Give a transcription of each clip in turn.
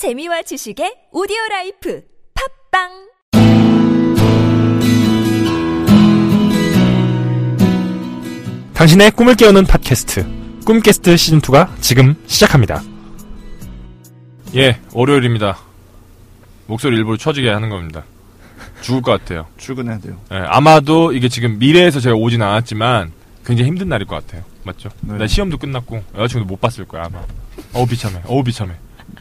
재미와 지식의 오디오 라이프 팟빵 당신의 꿈을 깨우는 팟캐스트 꿈깨스트 시즌 2가 지금 시작합니다. 예, 월요일입니다. 목소리 일부러 처지게 하는 겁니다. 죽을 것 같아요. 출근해야 돼요. 예, 아마도 이게 지금 미래에서 제가 오진 않았지만 굉장히 힘든 날일 것 같아요. 맞죠? 네. 나 시험도 끝났고 여자친구도 못 봤을 거야 아마. 어우 비참해. 어우 비참해.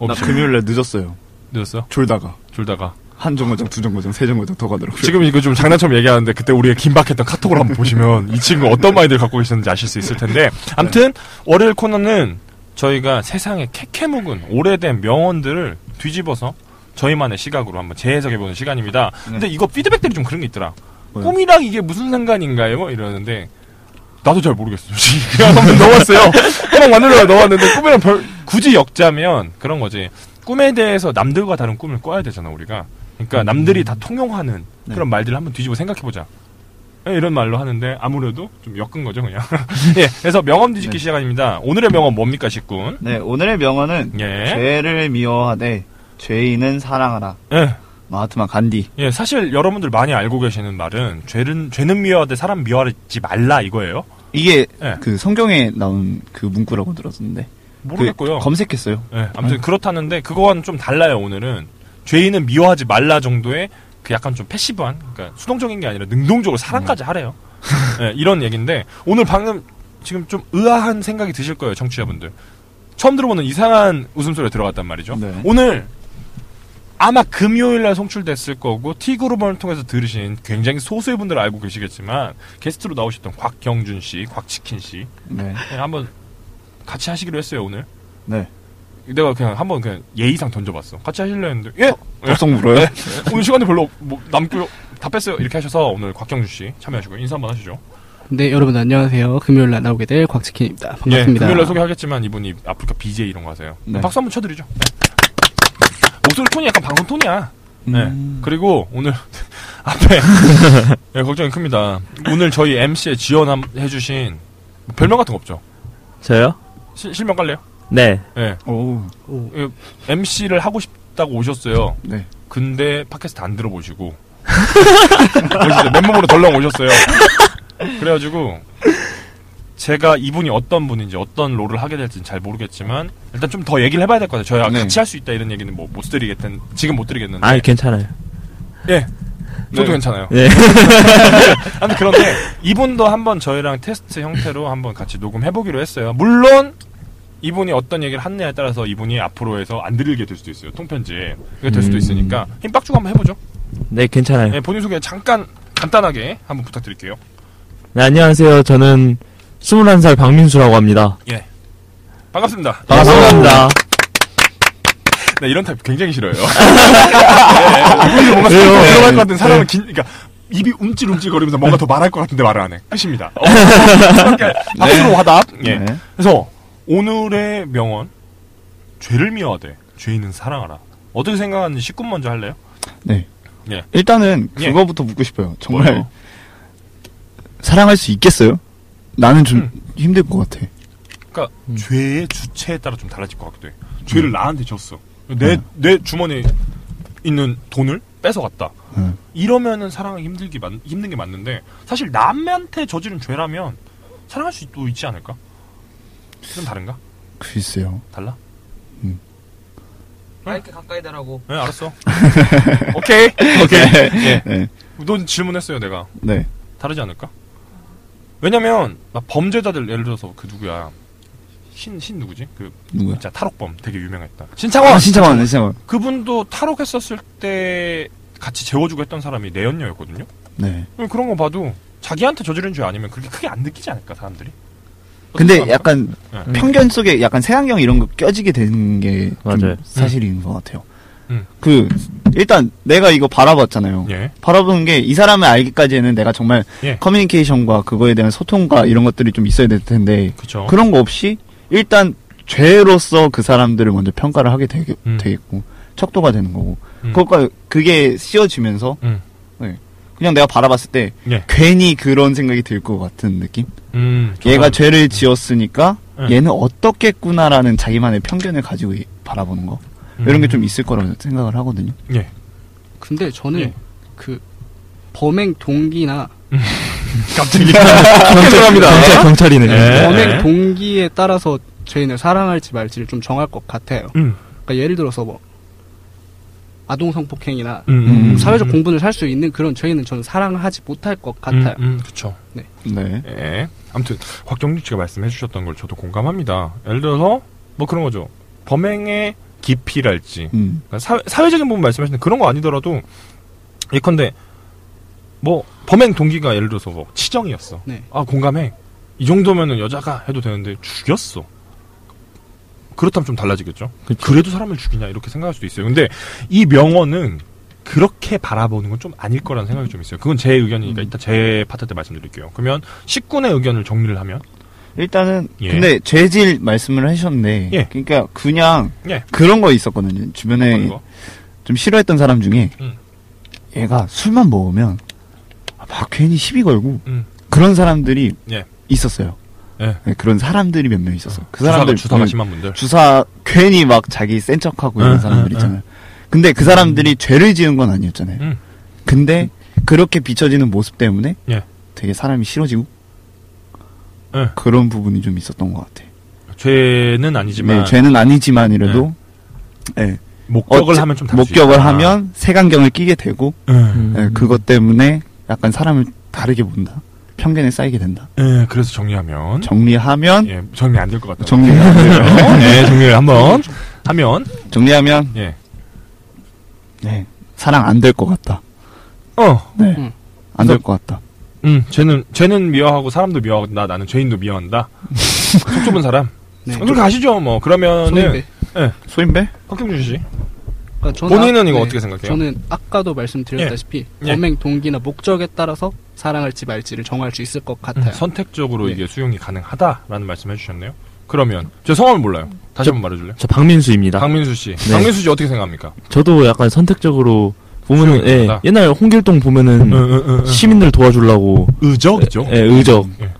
나 비참해. 금요일날 늦었어요. 늦었어? 졸다가 졸다가. 한 정거장, 두 정거장, 세 정거장 더 가더라고요. 지금 이거 좀 장난처럼 얘기하는데 그때 우리가 긴박했던 카톡을 한번 보시면 이 친구 어떤 마인드를 갖고 계셨는지 아실 수 있을 텐데 아무튼 월요일 코너는 저희가 세상에 캐캐 묵은 오래된 명언들을 뒤집어서 저희만의 시각으로 한번 재해석해보는 시간입니다. 근데 이거 피드백들이 좀 그런 게 있더라. 꿈이랑 이게 무슨 상관인가요? 이러는데 나도 잘 모르겠어. 솔직히. 그냥 한번 넣었어요. 한번 만들려고 넣었는데 꿈이랑 별 굳이 역자면 그런 거지. 꿈에 대해서 남들과 다른 꿈을 꿔야 되잖아 우리가. 그러니까 남들이 다 통용하는 네. 그런 말들을 한번 뒤집어 생각해보자. 예, 이런 말로 하는데 아무래도 좀 엮은 거죠 그냥. 예, 그래서 명언 뒤집기 네. 시간입니다. 오늘의 명언 뭡니까 식군? 네, 오늘의 명언은 예. 죄를 미워하되 죄인은 사랑하라. 예, 마하트마 간디. 예, 사실 여러분들 많이 알고 계시는 말은 죄는 죄는 미워하되 사람 미워하지 말라 이거예요. 이게 예. 그 성경에 나온 그 문구라고 들었는데. 모르겠고요. 그 검색했어요. 예, 아무튼 그렇다는데 그거와는 좀 달라요 오늘은 죄인은 미워하지 말라 정도의 그 약간 좀 패시브한 그러니까 수동적인 게 아니라 능동적으로 사랑까지 하래요. 예, 이런 얘기인데 오늘 방금 지금 좀 의아한 생각이 드실 거예요 청취자분들. 처음 들어보는 이상한 웃음소리가 들어갔단 말이죠. 네. 오늘 아마 금요일 날 송출됐을 거고 T그룹을 통해서 들으신 굉장히 소수의 분들 알고 계시겠지만 게스트로 나오셨던 곽경준 씨, 곽치킨 씨 네. 예, 한번 같이 하시기로 했어요 오늘. 네. 내가 그냥 한번 그냥 예의상 던져봤어. 같이 하실려 했는데 예 덥석 물어요? 네. 오늘 시간이 별로 뭐 남고요. 다 뺐어요. 이렇게 하셔서 오늘 곽경주 씨 참여하시고 인사 한번 하시죠. 네, 여러분 안녕하세요. 금요일 날 나오게 될 곽치킨입니다. 예, 반갑습니다. 금요일 날 소개하겠지만 이분이 아프리카 BJ 이런 거 하세요. 네. 박수 한번 쳐드리죠. 네. 목소리 톤이 약간 방송 톤이야. 네. 음. 그리고 오늘 앞에 예, 걱정이 큽니다. 오늘 저희 MC에 지원해주신 별명 같은 거 없죠? 저요? 시- 실명 깔래요? 네. 예. 오. MC를 하고 싶다고 오셨어요. 네. 근데 팟캐스트 안 들어보시고 오시죠. 맨몸으로 덜렁 오셨어요. 그래가지고 제가 이분이 어떤 분인지 어떤 롤을 하게 될지는 잘 모르겠지만 일단 좀 더 얘기를 해봐야 될 것 같아요. 저희가 네. 같이 할 수 있다 이런 얘기는 뭐 못 드리겠든 지금 못 드리겠는데 아, 괜찮아요. 예 저도 네. 괜찮아요. 네. 아무튼 그런데 이분도 한번 저희랑 테스트 형태로 한번 같이 녹음해보기로 했어요. 물론 이분이 어떤 얘기를 하느냐에 따라서 이분이 앞으로 해서 안 들리게 될 수도 있어요. 통편지 그게 될 수도 음. 있으니까 힘 빡 주고 한번 해보죠. 네, 괜찮아요. 네, 본인 소개 잠깐 간단하게 한번 부탁드릴게요. 네, 안녕하세요. 저는 21살 박민수라고 합니다. 예. 반갑습니다. 반갑습니다. 네, 이런 타입 굉장히 싫어요. 네, 이분이 뭔가 왜요? 들어갈 네. 것 같은 사람은 긴, 그러니까 입이 움찔움찔 거리면서 뭔가 더 말할 것 같은데 말을 안 해. 끝입니다. 어, 박수로 화답. 예. 네. 그래서 오늘의 명언 죄를 미워하되 죄인은 사랑하라. 어떻게 생각하는지 19분 먼저 할래요? 네. 예. 일단은 예. 그거부터 묻고 싶어요. 정말 뭐요? 사랑할 수 있겠어요? 나는 좀 음. 힘들 것 같아. 그러니까 음. 죄의 주체에 따라 좀 달라질 것 같기도 해. 죄를 나한테 줬어. 내 음. 내 주머니에 있는 돈을 뺏어갔다. 음. 이러면은 사랑하기 힘들기 맞, 힘든 게 맞는데 사실 남한테 저지른 죄라면 사랑할 수도 있지 않을까? 좀 다른가? 글쎄요. 달라? 마이크 가까이 대라고. 네, 알았어. 오케이. 오케이. 예. 네. 넌 질문했어요, 내가. 네. 다르지 않을까? 왜냐면 막 범죄자들 예를 들어서 그 누구야? 신, 신 누구지? 그 누구야? 진짜 탈옥범 되게 유명했다. 신창원. 아, 신창원, 신창원. 그분도 탈옥했었을 때 같이 재워주고 했던 사람이 내연녀였거든요. 네. 그럼 그런 거 봐도 자기한테 저지른 죄 아니면 그렇게 크게 안 느끼지 않을까 사람들이? 근데 어떻게 약간? 네. 편견 속에 약간 세상경 이런 거 껴지게 되는 게좀 맞아요. 사실인 것 같아요. 음. 그 일단 내가 이거 바라봤잖아요. 예. 바라보는 게 이 사람을 알기까지는 내가 정말 예. 커뮤니케이션과 그거에 대한 소통과 이런 것들이 좀 있어야 될 텐데 그쵸. 그런 거 없이 일단 죄로서 그 사람들을 먼저 평가를 하게 되겠, 음. 고 척도가 되는 거고 음. 그것과 그게 씌워지면서 음. 네. 그냥 내가 바라봤을 때 예. 괜히 그런 생각이 들 것 같은 느낌? 음, 얘가 죄를 지었으니까 응. 얘는 어떻겠구나라는 자기만의 편견을 가지고 이- 바라보는 거. 이런 게 좀 있을 거라고 생각을 하거든요. 예. 근데 저는 예. 그 범행 동기나 갑자기 경찰합니다. 경찰, 경찰이네. 네. 범행 동기에 따라서 죄인을 사랑할지 말지를 좀 정할 것 같아요. 음. 그러니까 예를 들어서 뭐 아동 성폭행이나 음, 음, 사회적 공분을 살 수 있는 그런 죄인은 저는 사랑하지 못할 것 같아요. 음, 음, 그렇죠. 네. 예. 아무튼 곽경준 씨가 말씀해 주셨던 걸 저도 공감합니다. 예를 들어서 뭐 그런 거죠. 범행의 깊이랄지 음. 그러니까 사회, 사회 적인 부분 말씀하시는 그런 거 아니더라도 예컨대 뭐 범행 동기가 예를 들어서 뭐 치정이었어. 네. 아 공감해. 이 정도면은 여자가 해도 되는데 죽였어. 그렇다면 좀 달라지겠죠. 그쵸. 그래도 사람을 죽이냐 이렇게 생각할 수도 있어요. 근데 이 명언은 그렇게 바라보는 건 좀 아닐 거라는 생각이 좀 있어요. 그건 제 의견이니까 음. 일단 제 파트 때 말씀드릴게요. 그러면 19의 의견을 정리를 하면 일단은 예. 근데 죄질 말씀을 하셨는데 예. 그러니까 그냥 예. 그런 거 있었거든요. 주변에 거? 좀 싫어했던 사람 중에 음. 얘가 술만 먹으면 막 괜히 시비 걸고 음. 그런 사람들이 예. 있었어요. 예. 네, 그런 사람들이 몇 명 있었어. 그 주사가, 사람들 주사가 음, 심한 분들. 주사 괜히 막 자기 센 척하고 이런 응, 사람들 응, 있잖아요. 근데 그 사람들이 죄를 지은 건 아니었잖아요. 음. 근데 그렇게 비춰지는 모습 때문에 예. 되게 사람이 싫어지고 예. 그런 부분이 좀 있었던 것 같아요. 죄는 아니지만 네, 죄는 아니지만이라도 예, 목격을 어째- 하면 좀 목격을. 하면 색안경을 끼게 되고 예. 음. 예, 그것 때문에 약간 사람을 다르게 본다. 편견에 쌓이게 된다. 예, 그래서 정리하면 정리하면 예, 정리 안 될 것 같다. 정리 안 돼요. 네, 정리를 한번 하면 정리하면 예. 네, 사랑 안 될 것 같다. 어. 네, 음. 안될 것 같다. 음, 쟤는 쟤는 미워하고 사람도 미워하고 나 나는 죄인도 미워한다. 속 좁은 사람. 네. 그렇게 가시죠. 뭐 그러면은 소인배. 소인배? 박경준 씨. 그러니까 저는 본인은 아- 이거 네, 어떻게 생각해요? 저는 아까도 말씀드렸다시피 예. 범행 동기나 목적에 따라서 사랑할지 말지를 정할 수 있을 것 같아요. 음, 선택적으로 네. 이게 수용이 가능하다라는 말씀해 주셨네요. 그러면 제 성함을 몰라요. 다시 한번 말해 줄래요? 저 박민수입니다. 박민수 씨. 네. 박민수 씨 어떻게 생각합니까? 저도 약간 선택적으로 보면은 예? 옛날 홍길동 보면은 시민들 도와주려고 의적이죠. 예, 의적 예.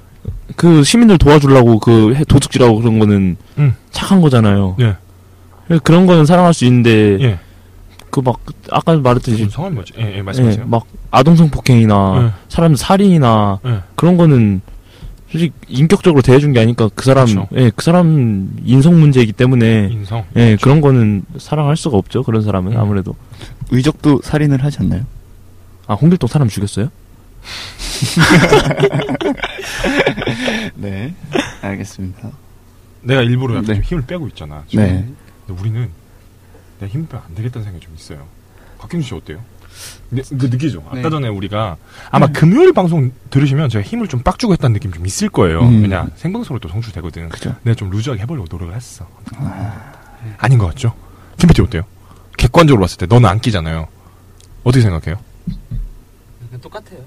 그 시민들 도와주려고 그 해- 도둑질하고 그런 거는 음. 착한 거잖아요. 예. 그런 거는 사랑할 수 있는데 예. 그 막 아까 말했듯이 성함이? 예, 예, 예, 말씀하세요. 막 아동 성 폭행이나 예. 사람 살인이나 예. 그런 거는 솔직히 인격적으로 대해준 게 아니까 그 사람 그렇죠. 예, 그 사람 인성 문제이기 때문에 인성. 예, 그런 거는 사랑할 수가 없죠. 그런 사람은 음. 아무래도 의적도 살인을 하지 않나요? 아 홍길동 사람 죽였어요? 네, 알겠습니다. 내가 일부러 약간 네. 좀 힘을 빼고 있잖아. 지금. 네, 근데 우리는 내가 힘을 빼면 안 되겠다는 생각이 좀 있어요. 박경준 씨 어때요? 네, 그 느끼죠? 아까 네. 전에 우리가 아마 금요일 방송 들으시면 제가 힘을 좀 빡 주고 했다는 느낌 좀 있을 거예요. 음. 왜냐 생방송으로 또 송출되거든. 그죠. 내가 좀 루즈하게 해보려고 노력을 했어. 아닌 것 같죠? 김PT 어때요? 객관적으로 봤을 때 너는 안 끼잖아요. 어떻게 생각해요? 똑같아요.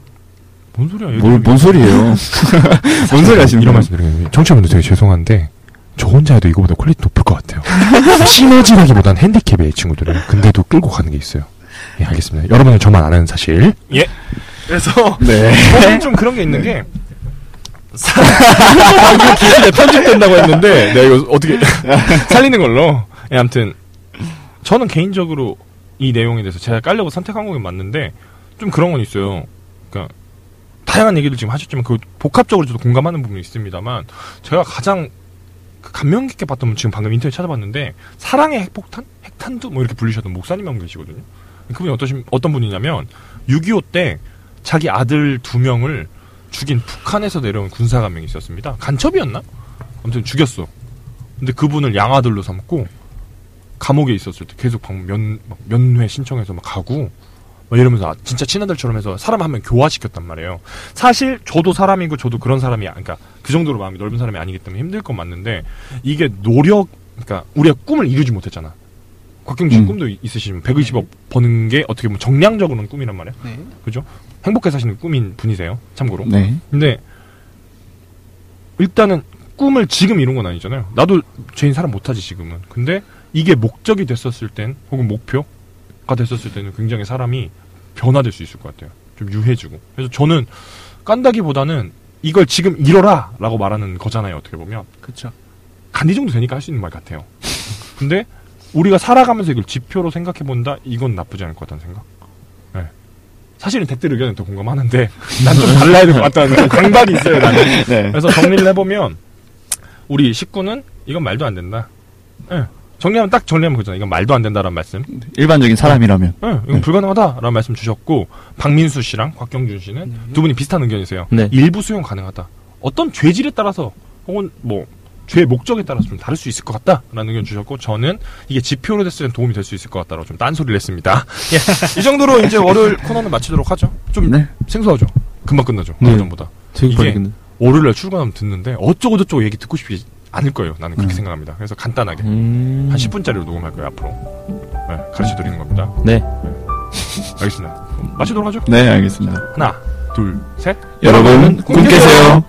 뭔 소리야? 얘 뭘, 뭔 소리예요? 뭔 소리 하시는 이런? 말씀 드리겠습니다. 청취자분들 되게 죄송한데 저 혼자 해도 이거보다 quality 높을 것 같아요. 시너지라기보단 핸디캡이에요, 이 친구들은. 근데도 끌고 가는 게 있어요. 예, 알겠습니다. 여러분은 저만 아는 사실. 예. 그래서 네. 저는 좀 그런 게 있는 게 사- 방금 기술에 편집된다고 했는데 내가 이거 어떻게 살리는 걸로. 예, 아무튼 저는 개인적으로 이 내용에 대해서 제가 깔려고 선택한 거긴 맞는데 좀 그런 건 있어요. 그러니까 다양한 얘기를 지금 하셨지만 그 복합적으로 저도 공감하는 부분이 있습니다만 제가 가장 그 감명 깊게 봤던 분 지금 방금 인터넷 찾아봤는데 사랑의 핵폭탄, 핵탄두 뭐 이렇게 불리셨던 목사님 한 분 계시거든요. 그분이 어떠신 어떤 분이냐면 6.25 때 자기 아들 두 명을 죽인 북한에서 내려온 군사가 한명 있었습니다. 간첩이었나? 아무튼 죽였어. 근데 그분을 양아들로 삼고 감옥에 있었을 때 계속 방 면, 막 면회 신청해서 막 가고 막 이러면서 아, 진짜 친아들처럼 해서 사람 한 명 교화시켰단 말이에요. 사실 저도 사람이고 저도 그런 사람이 아- 그러니까 그 정도로 마음이 넓은 사람이 아니기 때문에 힘들 건 맞는데 이게 노력 그러니까 우리가 꿈을 이루지 못했잖아. 곽경준 음. 꿈도 이- 있으시면 120억 버는 게 어떻게 보면 정량적으로는 꿈이란 말이야. 네. 그죠? 행복해 사시는 꿈인 분이세요. 참고로. 네. 근데 일단은 꿈을 지금 이룬 건 아니잖아요. 나도 죄인 사람 못하지 지금은. 근데 이게 목적이 됐었을 땐 혹은 목표가 됐었을 때는 굉장히 사람이 변화될 수 있을 것 같아요. 좀 유해지고. 그래서 저는 깐다기보다는 이걸 지금 이뤄라 라고 말하는 거잖아요. 어떻게 보면 그렇죠. 간디 정도 되니까 할 수 있는 말 같아요. 근데 우리가 살아가면서 이걸 지표로 생각해 본다. 이건 나쁘지 않을 것 같다는 생각. 네. 사실은 댓글 의견에 더 공감하는데 난 좀 달라야 될 것 같다는 강박이 있어요. 나는. 네. 그래서 정리를 해보면 우리 식구는 이건 말도 안 된다. 예. 정리하면 딱 정리하면 그잖아요. 이건 말도 안 된다라는 말씀. 일반적인 사람이라면. 예, 이건 네. 불가능하다라는 말씀 주셨고 박민수 씨랑 곽경준 씨는 두 분이 비슷한 의견이세요. 네. 일부 수용 가능하다. 어떤 죄질에 따라서 혹은 뭐 죄의 목적에 따라서 좀 다를 수 있을 것 같다라는 의견 주셨고 저는 이게 지표로 됐으면 도움이 될 수 있을 것 같다라고 좀 딴소리를 했습니다. 예. 이 정도로 이제 월요일 코너는 마치도록 하죠. 좀 네. 생소하죠. 금방 끝나죠. 네. 예전보다. 되게 이게. 월요일날 출근하면 듣는데 어쩌고 저쩌고 얘기 듣고 싶지 않을 거예요. 나는 그렇게 음. 생각합니다. 그래서 간단하게 음. 한 10분짜리로 녹음할 거예요. 앞으로 네, 가르쳐 드리는 겁니다. 네. 알겠습니다. 마치도록 하죠. 네, 알겠습니다. 하나, 둘, 셋. 여러분, 꿈 깨세요.